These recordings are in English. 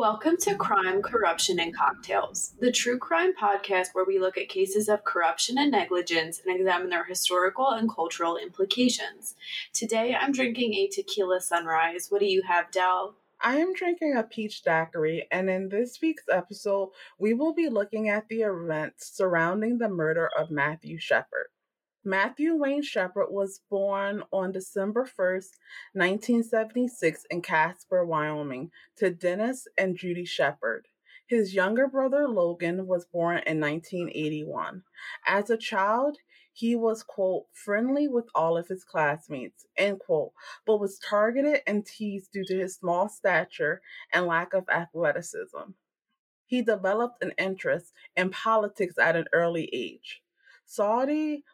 Welcome to Crime, Corruption, and Cocktails, the true crime podcast where we look at cases of corruption and negligence and examine their historical and cultural implications. Today I'm drinking a tequila sunrise. What do you have, Dell? I am drinking a peach daiquiri, and in this week's episode, we will be looking at the events surrounding the murder of Matthew Shepard. Matthew Wayne Shepard was born on December 1st, 1976, in Casper, Wyoming, to Dennis and Judy Shepard. His younger brother Logan was born in 1981. As a child, he was, quote, friendly with all of his classmates, end quote, but was targeted and teased due to his small stature and lack of athleticism. He developed an interest in politics at an early age. Saudi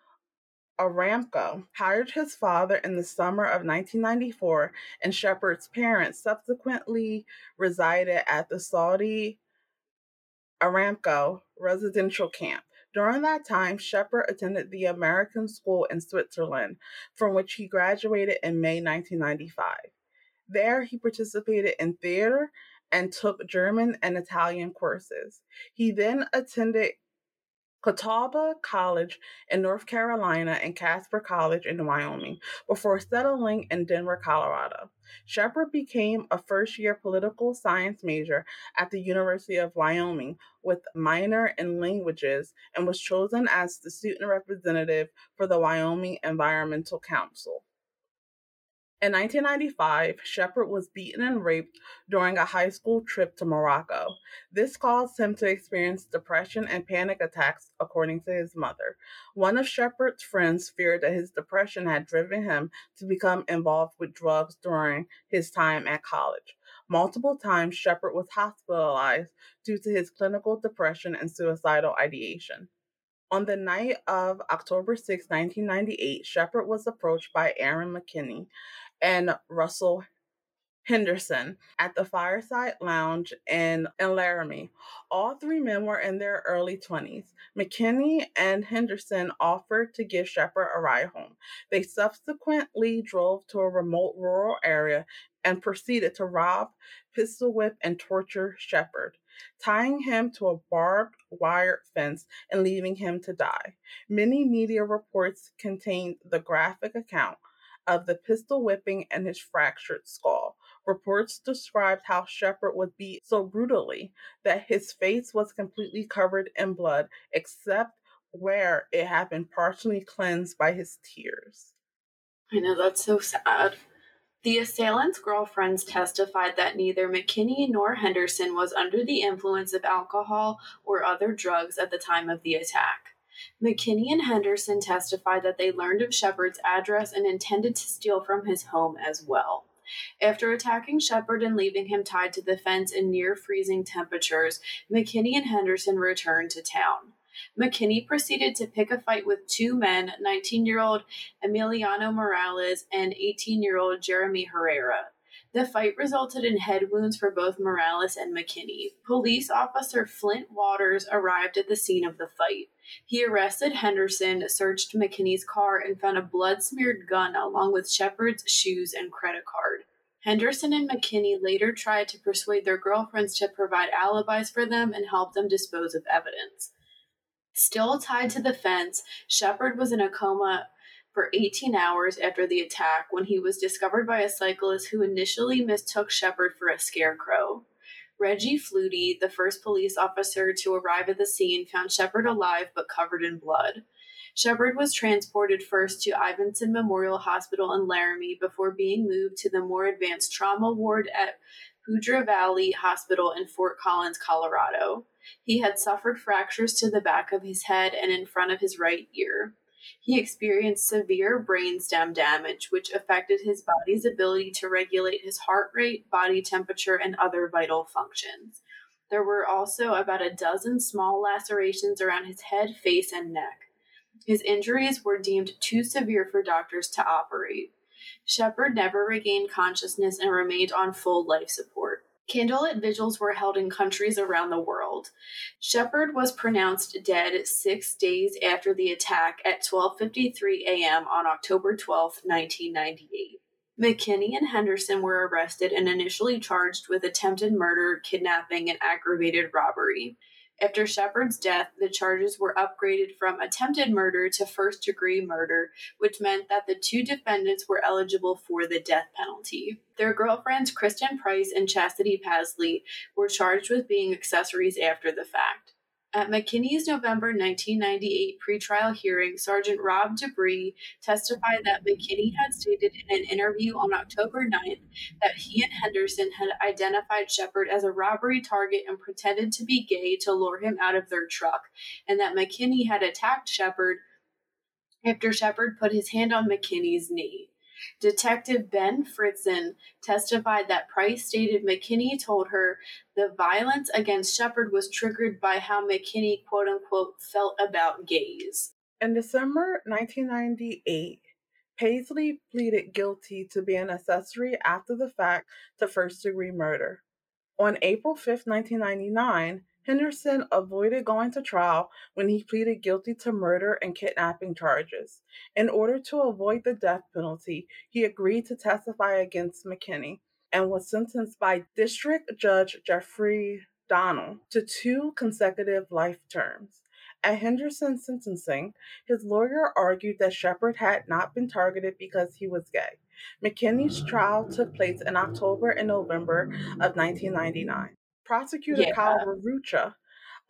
Aramco hired his father in the summer of 1994, and Shepard's parents subsequently resided at the Saudi Aramco residential camp. During that time, Shepard attended the American School in Switzerland, from which he graduated in May 1995. There, he participated in theater and took German and Italian courses. He then attended Catawba College in North Carolina and Casper College in Wyoming before settling in Denver, Colorado. Shepard became a first year political science major at the University of Wyoming with minor in languages and was chosen as the student representative for the Wyoming Environmental Council. In 1995, Shepard was beaten and raped during a high school trip to Morocco. This caused him to experience depression and panic attacks, according to his mother. One of Shepard's friends feared that his depression had driven him to become involved with drugs during his time at college. Multiple times, Shepard was hospitalized due to his clinical depression and suicidal ideation. On the night of October 6, 1998, Shepard was approached by Aaron McKinney, and Russell Henderson at the Fireside Lounge in, in Laramie. All three men were in their early 20s. McKinney and Henderson offered to give Shepard a ride home. They subsequently drove to a remote rural area and proceeded to rob, pistol whip, and torture Shepard, tying him to a barbed wire fence and leaving him to die. Many media reports contained the graphic account of the pistol whipping and his fractured skull. Reports described how Shepard was beat so brutally that his face was completely covered in blood, except where it had been partially cleansed by his tears. I know, that's so sad. The assailant's girlfriends testified that neither McKinney nor Henderson was under the influence of alcohol or other drugs at the time of the attack. McKinney and Henderson testified that they learned of Shepard's address and intended to steal from his home as well. After attacking Shepard and leaving him tied to the fence in near freezing temperatures, McKinney and Henderson returned to town. McKinney proceeded to pick a fight with two men 19 year old Emiliano Morales and 18 year old Jeremy Herrera. The fight resulted in head wounds for both Morales and McKinney. Police officer Flint Waters arrived at the scene of the fight. He arrested Henderson, searched McKinney's car, and found a blood smeared gun along with Shepard's shoes and credit card. Henderson and McKinney later tried to persuade their girlfriends to provide alibis for them and help them dispose of evidence. Still tied to the fence, Shepard was in a coma for 18 hours after the attack when he was discovered by a cyclist who initially mistook Shepard for a scarecrow. Reggie Fluty, the first police officer to arrive at the scene, found Shepard alive but covered in blood. Shepard was transported first to Ivinson Memorial Hospital in Laramie before being moved to the more advanced trauma ward at Poudre Valley Hospital in Fort Collins, Colorado. He had suffered fractures to the back of his head and in front of his right ear. He experienced severe brainstem damage, which affected his body's ability to regulate his heart rate, body temperature, and other vital functions. There were also about a dozen small lacerations around his head, face, and neck. His injuries were deemed too severe for doctors to operate. Shepard never regained consciousness and remained on full life support. Candlelit vigils were held in countries around the world. Shepard was pronounced dead six days after the attack at 12:53 a.m. on October 12, 1998. McKinney and Henderson were arrested and initially charged with attempted murder, kidnapping, and aggravated robbery. After Shepard's death, the charges were upgraded from attempted murder to first degree murder, which meant that the two defendants were eligible for the death penalty. Their girlfriends, Kristen Price and Chastity Pasley, were charged with being accessories after the fact. At McKinney's November 1998 pretrial hearing, Sergeant Rob DeBree testified that McKinney had stated in an interview on October 9th that he and Henderson had identified Shepard as a robbery target and pretended to be gay to lure him out of their truck, and that McKinney had attacked Shepard after Shepard put his hand on McKinney's knee. Detective Ben Fritzen testified that Price stated McKinney told her the violence against Shepard was triggered by how McKinney, quote unquote, felt about gays. In December 1998, Pasley pleaded guilty to being an accessory after the fact to first degree murder. On April 5, 1999, Henderson avoided going to trial when he pleaded guilty to murder and kidnapping charges. In order to avoid the death penalty, he agreed to testify against McKinney and was sentenced by District Judge Jeffrey Donnell to two consecutive life terms. At Henderson's sentencing, his lawyer argued that Shepard had not been targeted because he was gay. McKinney's trial took place in October and November of 1999. Prosecutor yeah. Kyle Rerucha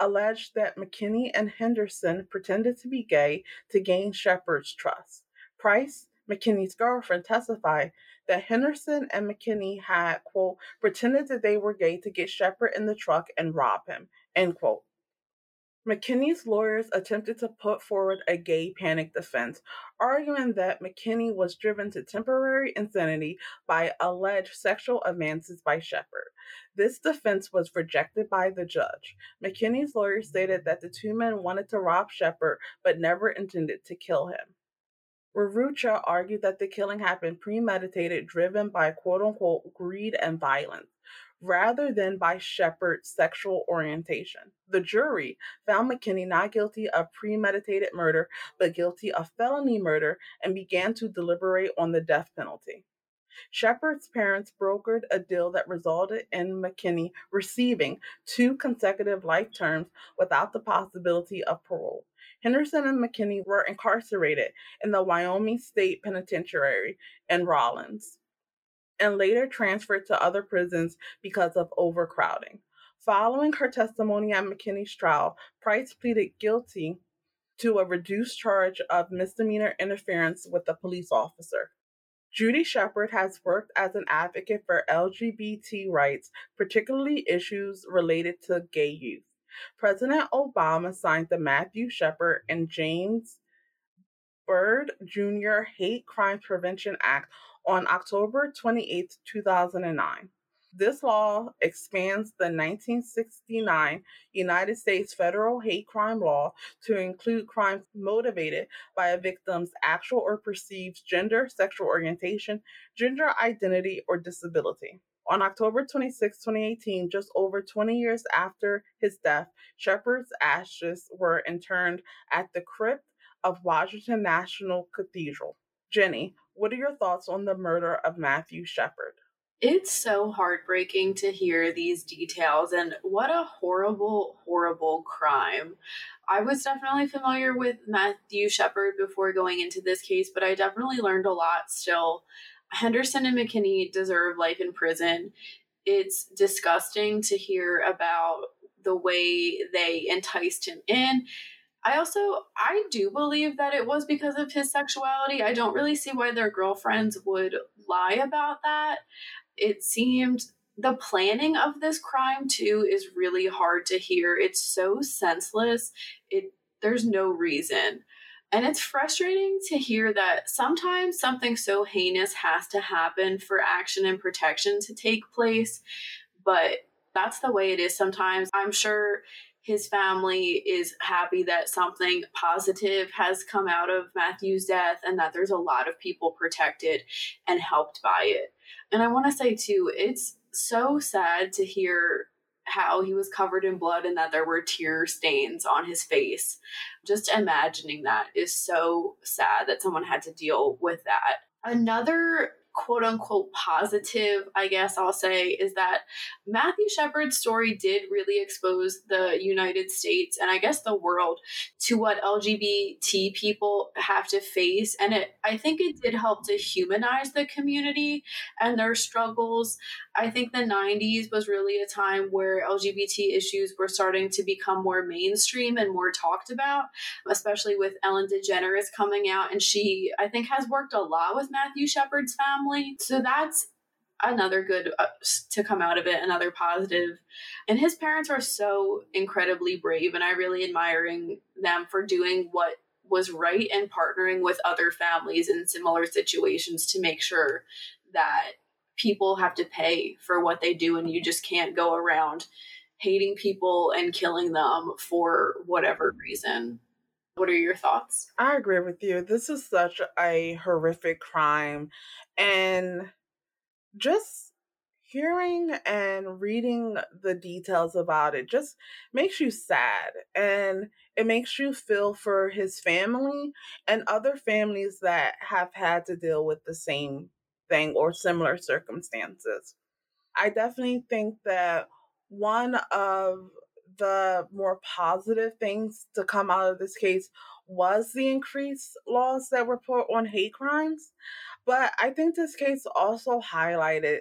alleged that McKinney and Henderson pretended to be gay to gain Shepard's trust. Price, McKinney's girlfriend, testified that Henderson and McKinney had, quote, pretended that they were gay to get Shepard in the truck and rob him, end quote. McKinney's lawyers attempted to put forward a gay panic defense, arguing that McKinney was driven to temporary insanity by alleged sexual advances by Shepard. This defense was rejected by the judge. McKinney's lawyer stated that the two men wanted to rob Shepard but never intended to kill him. Rerucha argued that the killing had been premeditated, driven by quote unquote greed and violence rather than by Shepard's sexual orientation. The jury found McKinney not guilty of premeditated murder, but guilty of felony murder and began to deliberate on the death penalty. Shepard's parents brokered a deal that resulted in McKinney receiving two consecutive life terms without the possibility of parole. Henderson and McKinney were incarcerated in the Wyoming State Penitentiary in Rawlins and later transferred to other prisons because of overcrowding. Following her testimony at McKinney's trial, Price pleaded guilty to a reduced charge of misdemeanor interference with a police officer. Judy Shepard has worked as an advocate for LGBT rights, particularly issues related to gay youth. President Obama signed the Matthew Shepard and James Byrd Jr. Hate Crime Prevention Act on October 28, 2009. This law expands the 1969 United States federal hate crime law to include crimes motivated by a victim's actual or perceived gender, sexual orientation, gender identity, or disability. On October 26, 2018, just over 20 years after his death, Shepard's ashes were interned at the crypt of Washington National Cathedral. Jenny, what are your thoughts on the murder of Matthew Shepard? It's so heartbreaking to hear these details, and what a horrible, horrible crime. I was definitely familiar with Matthew Shepard before going into this case, but I definitely learned a lot still. Henderson and McKinney deserve life in prison. It's disgusting to hear about the way they enticed him in I also I do believe that it was because of his sexuality. I don't really see why their girlfriends would lie about that. It seemed the planning of this crime too is really hard to hear. It's so senseless. It there's no reason. And it's frustrating to hear that sometimes something so heinous has to happen for action and protection to take place, but that's the way it is sometimes. I'm sure his family is happy that something positive has come out of Matthew's death and that there's a lot of people protected and helped by it. And I want to say, too, it's so sad to hear how he was covered in blood and that there were tear stains on his face. Just imagining that is so sad that someone had to deal with that. Another quote unquote positive, I guess I'll say, is that Matthew Shepard's story did really expose the United States and I guess the world to what LGBT people have to face. And it I think it did help to humanize the community and their struggles. I think the 90s was really a time where LGBT issues were starting to become more mainstream and more talked about, especially with Ellen DeGeneres coming out. And she, I think, has worked a lot with Matthew Shepard's family. So that's another good uh, to come out of it another positive. and his parents are so incredibly brave and i really admiring them for doing what was right and partnering with other families in similar situations to make sure that people have to pay for what they do and you just can't go around hating people and killing them for whatever reason. What are your thoughts? I agree with you. This is such a horrific crime. And just hearing and reading the details about it just makes you sad. And it makes you feel for his family and other families that have had to deal with the same thing or similar circumstances. I definitely think that one of the more positive things to come out of this case was the increased laws that were put on hate crimes. But I think this case also highlighted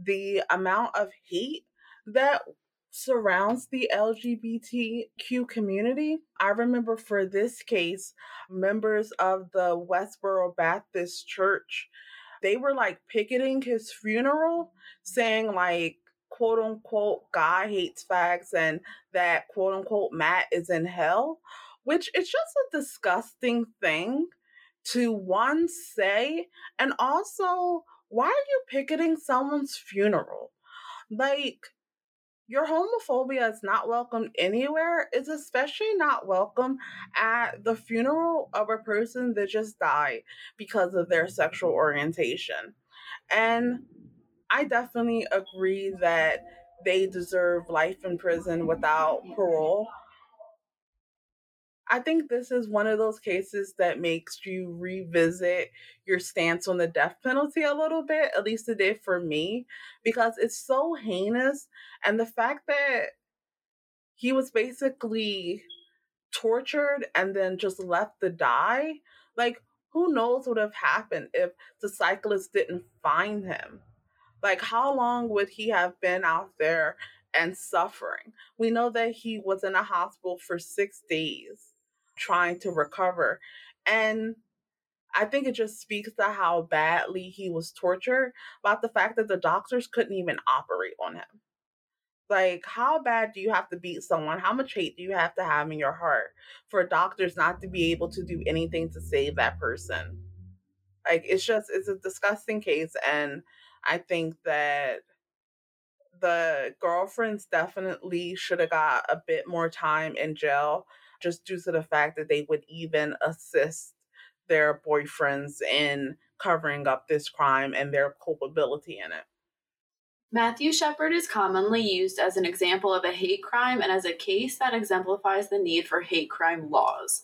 the amount of hate that surrounds the LGBTQ community. I remember for this case, members of the Westboro Baptist Church they were like picketing his funeral, saying like quote unquote God hates fags and that quote unquote Matt is in hell, which is just a disgusting thing to one say and also why are you picketing someone's funeral? Like your homophobia is not welcome anywhere. It's especially not welcome at the funeral of a person that just died because of their sexual orientation. And I definitely agree that they deserve life in prison without parole. I think this is one of those cases that makes you revisit your stance on the death penalty a little bit, at least it did for me, because it's so heinous. And the fact that he was basically tortured and then just left to die, like, who knows what would have happened if the cyclist didn't find him? Like, how long would he have been out there and suffering? We know that he was in a hospital for six days trying to recover. And I think it just speaks to how badly he was tortured about the fact that the doctors couldn't even operate on him. Like, how bad do you have to beat someone? How much hate do you have to have in your heart for doctors not to be able to do anything to save that person? Like, it's just, it's a disgusting case. And I think that the girlfriends definitely should have got a bit more time in jail just due to the fact that they would even assist their boyfriends in covering up this crime and their culpability in it. Matthew Shepard is commonly used as an example of a hate crime and as a case that exemplifies the need for hate crime laws.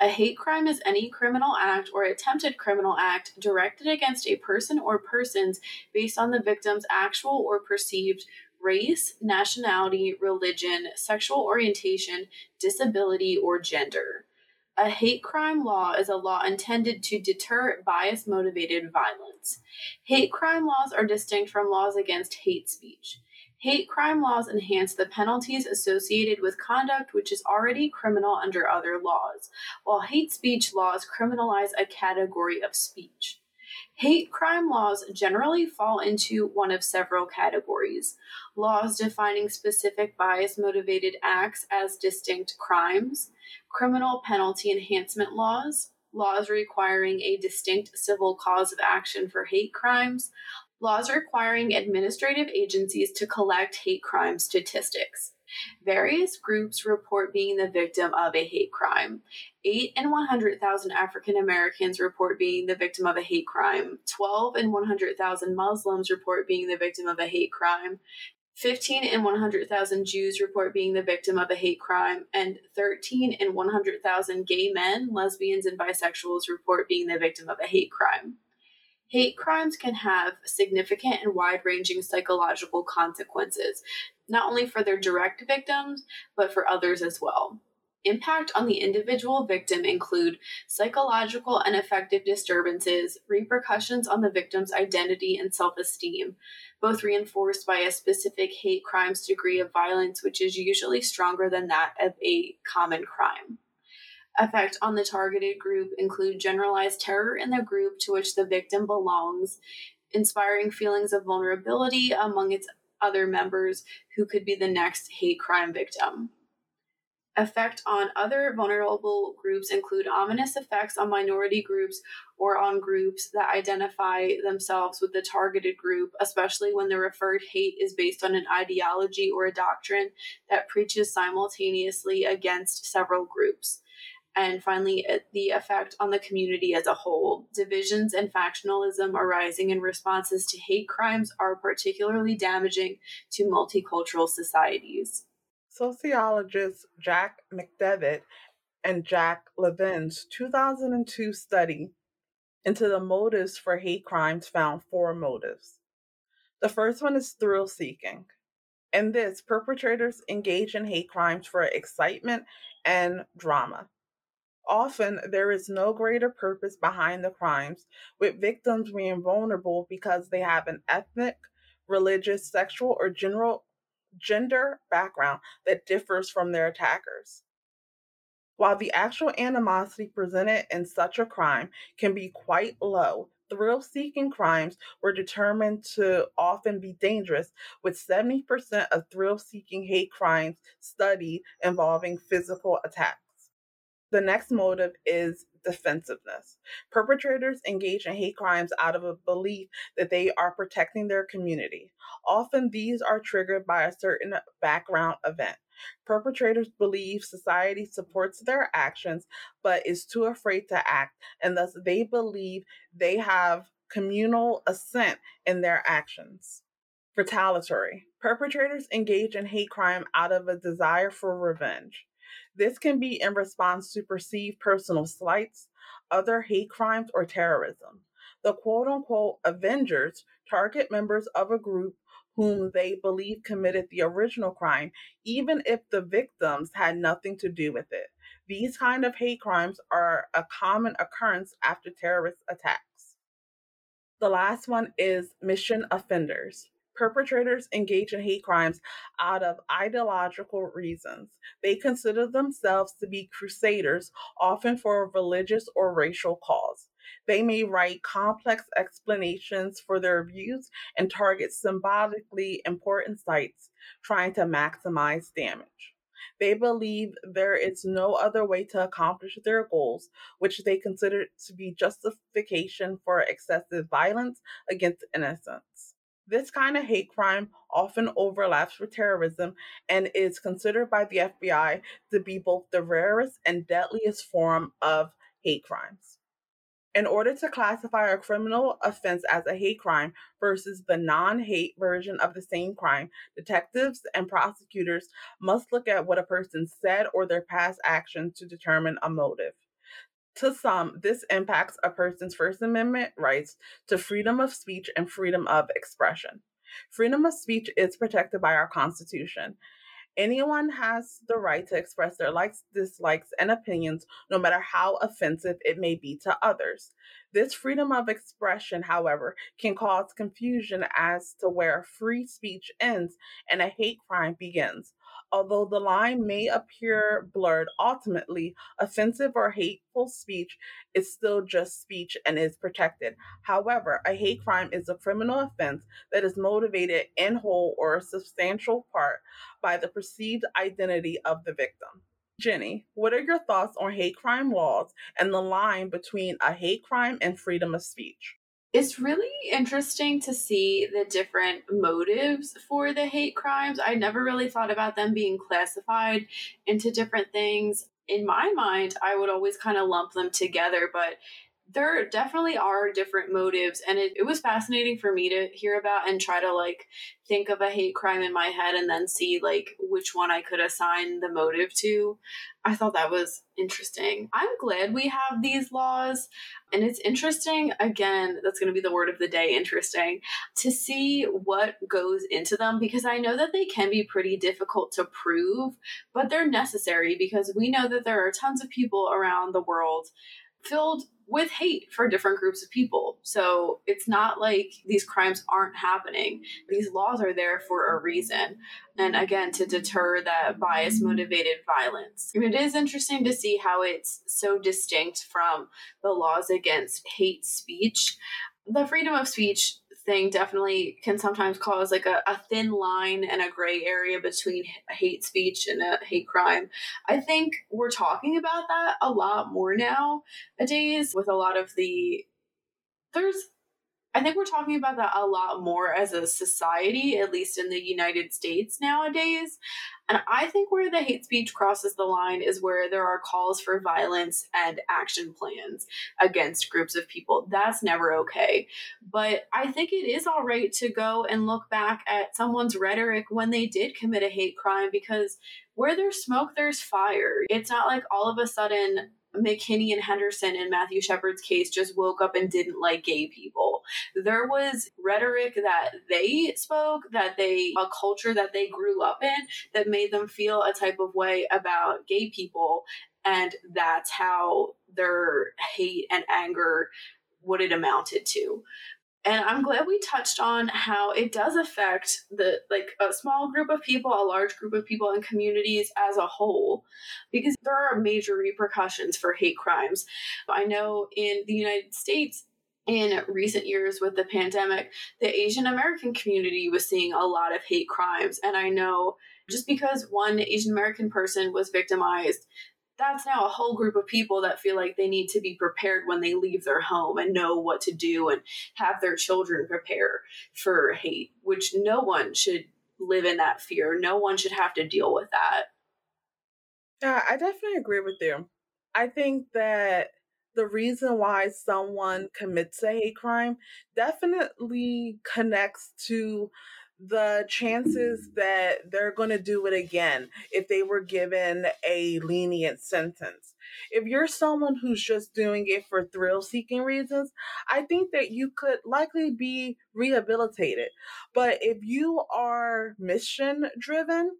A hate crime is any criminal act or attempted criminal act directed against a person or persons based on the victim's actual or perceived race, nationality, religion, sexual orientation, disability, or gender. A hate crime law is a law intended to deter bias motivated violence. Hate crime laws are distinct from laws against hate speech. Hate crime laws enhance the penalties associated with conduct which is already criminal under other laws, while hate speech laws criminalize a category of speech. Hate crime laws generally fall into one of several categories laws defining specific bias motivated acts as distinct crimes, criminal penalty enhancement laws, laws requiring a distinct civil cause of action for hate crimes, laws requiring administrative agencies to collect hate crime statistics. Various groups report being the victim of a hate crime. 8 in 100,000 African Americans report being the victim of a hate crime. 12 in 100,000 Muslims report being the victim of a hate crime. 15 in 100,000 Jews report being the victim of a hate crime, and 13 in 100,000 gay men, lesbians, and bisexuals report being the victim of a hate crime. Hate crimes can have significant and wide ranging psychological consequences, not only for their direct victims, but for others as well. Impact on the individual victim include psychological and affective disturbances, repercussions on the victim's identity and self esteem, both reinforced by a specific hate crime's degree of violence, which is usually stronger than that of a common crime. Effect on the targeted group include generalized terror in the group to which the victim belongs, inspiring feelings of vulnerability among its other members who could be the next hate crime victim. Effect on other vulnerable groups include ominous effects on minority groups or on groups that identify themselves with the targeted group, especially when the referred hate is based on an ideology or a doctrine that preaches simultaneously against several groups. And finally, the effect on the community as a whole. Divisions and factionalism arising in responses to hate crimes are particularly damaging to multicultural societies. Sociologists Jack McDevitt and Jack Levin's 2002 study into the motives for hate crimes found four motives. The first one is thrill seeking. In this, perpetrators engage in hate crimes for excitement and drama. Often, there is no greater purpose behind the crimes, with victims being vulnerable because they have an ethnic, religious, sexual, or general gender background that differs from their attackers. While the actual animosity presented in such a crime can be quite low, thrill seeking crimes were determined to often be dangerous, with 70% of thrill seeking hate crimes studied involving physical attacks. The next motive is defensiveness. Perpetrators engage in hate crimes out of a belief that they are protecting their community. Often these are triggered by a certain background event. Perpetrators believe society supports their actions but is too afraid to act, and thus they believe they have communal assent in their actions. Retaliatory. Perpetrators engage in hate crime out of a desire for revenge. This can be in response to perceived personal slights, other hate crimes, or terrorism. The quote unquote Avengers target members of a group whom they believe committed the original crime, even if the victims had nothing to do with it. These kind of hate crimes are a common occurrence after terrorist attacks. The last one is mission offenders. Perpetrators engage in hate crimes out of ideological reasons. They consider themselves to be crusaders, often for a religious or racial cause. They may write complex explanations for their views and target symbolically important sites, trying to maximize damage. They believe there is no other way to accomplish their goals, which they consider to be justification for excessive violence against innocents. This kind of hate crime often overlaps with terrorism and is considered by the FBI to be both the rarest and deadliest form of hate crimes. In order to classify a criminal offense as a hate crime versus the non hate version of the same crime, detectives and prosecutors must look at what a person said or their past actions to determine a motive. To some, this impacts a person's First Amendment rights to freedom of speech and freedom of expression. Freedom of speech is protected by our Constitution. Anyone has the right to express their likes, dislikes, and opinions, no matter how offensive it may be to others. This freedom of expression, however, can cause confusion as to where free speech ends and a hate crime begins. Although the line may appear blurred, ultimately, offensive or hateful speech is still just speech and is protected. However, a hate crime is a criminal offense that is motivated in whole or a substantial part by the perceived identity of the victim. Jenny, what are your thoughts on hate crime laws and the line between a hate crime and freedom of speech? It's really interesting to see the different motives for the hate crimes. I never really thought about them being classified into different things. In my mind, I would always kind of lump them together, but there definitely are different motives and it, it was fascinating for me to hear about and try to like think of a hate crime in my head and then see like which one i could assign the motive to. I thought that was interesting. I'm glad we have these laws and it's interesting again that's going to be the word of the day interesting to see what goes into them because i know that they can be pretty difficult to prove but they're necessary because we know that there are tons of people around the world filled with hate for different groups of people. So it's not like these crimes aren't happening. These laws are there for a reason. And again, to deter that bias motivated violence. it is interesting to see how it's so distinct from the laws against hate speech. The freedom of speech thing definitely can sometimes cause like a, a thin line and a gray area between hate speech and a hate crime. I think we're talking about that a lot more nowadays with a lot of the there's I think we're talking about that a lot more as a society, at least in the United States nowadays. And I think where the hate speech crosses the line is where there are calls for violence and action plans against groups of people. That's never okay. But I think it is all right to go and look back at someone's rhetoric when they did commit a hate crime because where there's smoke, there's fire. It's not like all of a sudden McKinney and Henderson in Matthew Shepard's case just woke up and didn't like gay people. There was rhetoric that they spoke, that they, a culture that they grew up in that made them feel a type of way about gay people. And that's how their hate and anger, what it amounted to and i'm glad we touched on how it does affect the like a small group of people a large group of people and communities as a whole because there are major repercussions for hate crimes. I know in the united states in recent years with the pandemic the asian american community was seeing a lot of hate crimes. And i know just because one asian american person was victimized that's now a whole group of people that feel like they need to be prepared when they leave their home and know what to do and have their children prepare for hate, which no one should live in that fear. No one should have to deal with that. Yeah, I definitely agree with you. I think that the reason why someone commits a hate crime definitely connects to the chances that they're going to do it again if they were given a lenient sentence. If you're someone who's just doing it for thrill seeking reasons, I think that you could likely be rehabilitated. But if you are mission driven,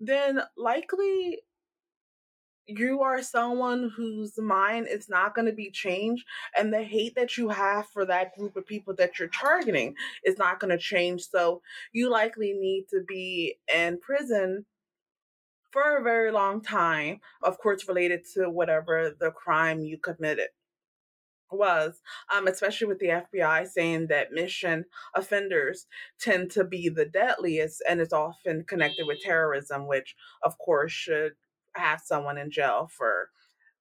then likely you are someone whose mind is not going to be changed and the hate that you have for that group of people that you're targeting is not going to change so you likely need to be in prison for a very long time of course related to whatever the crime you committed was um, especially with the fbi saying that mission offenders tend to be the deadliest and is often connected with terrorism which of course should have someone in jail for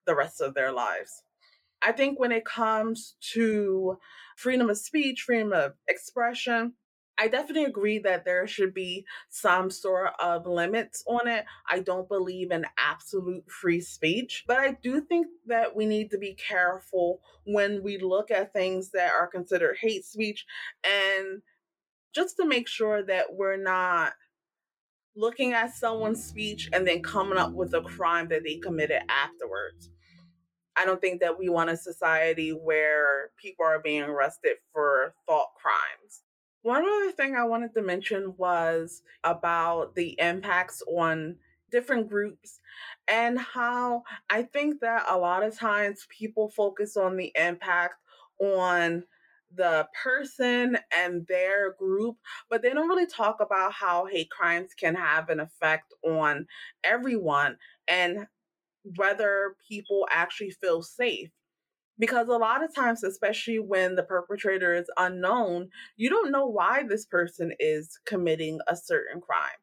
the rest of their lives. I think when it comes to freedom of speech, freedom of expression, I definitely agree that there should be some sort of limits on it. I don't believe in absolute free speech, but I do think that we need to be careful when we look at things that are considered hate speech and just to make sure that we're not looking at someone's speech and then coming up with a crime that they committed afterwards. I don't think that we want a society where people are being arrested for thought crimes. One other thing I wanted to mention was about the impacts on different groups and how I think that a lot of times people focus on the impact on the person and their group, but they don't really talk about how hate crimes can have an effect on everyone and whether people actually feel safe. Because a lot of times, especially when the perpetrator is unknown, you don't know why this person is committing a certain crime.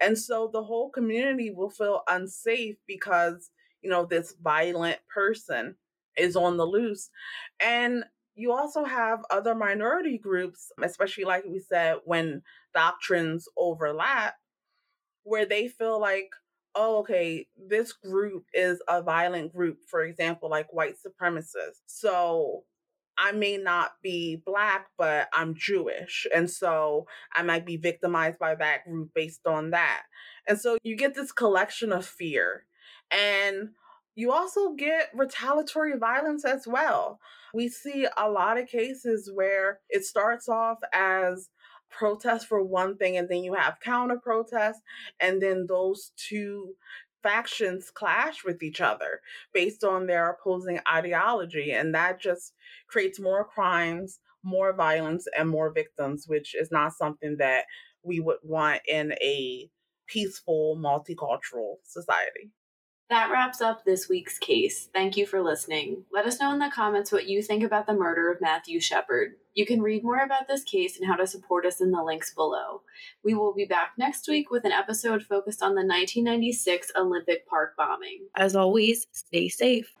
And so the whole community will feel unsafe because, you know, this violent person is on the loose. And you also have other minority groups, especially like we said, when doctrines overlap, where they feel like, oh, okay, this group is a violent group, for example, like white supremacists. So I may not be black, but I'm Jewish. And so I might be victimized by that group based on that. And so you get this collection of fear. And you also get retaliatory violence as well. We see a lot of cases where it starts off as protest for one thing and then you have counter protests and then those two factions clash with each other based on their opposing ideology and that just creates more crimes more violence and more victims which is not something that we would want in a peaceful multicultural society that wraps up this week's case. Thank you for listening. Let us know in the comments what you think about the murder of Matthew Shepard. You can read more about this case and how to support us in the links below. We will be back next week with an episode focused on the 1996 Olympic Park bombing. As always, stay safe.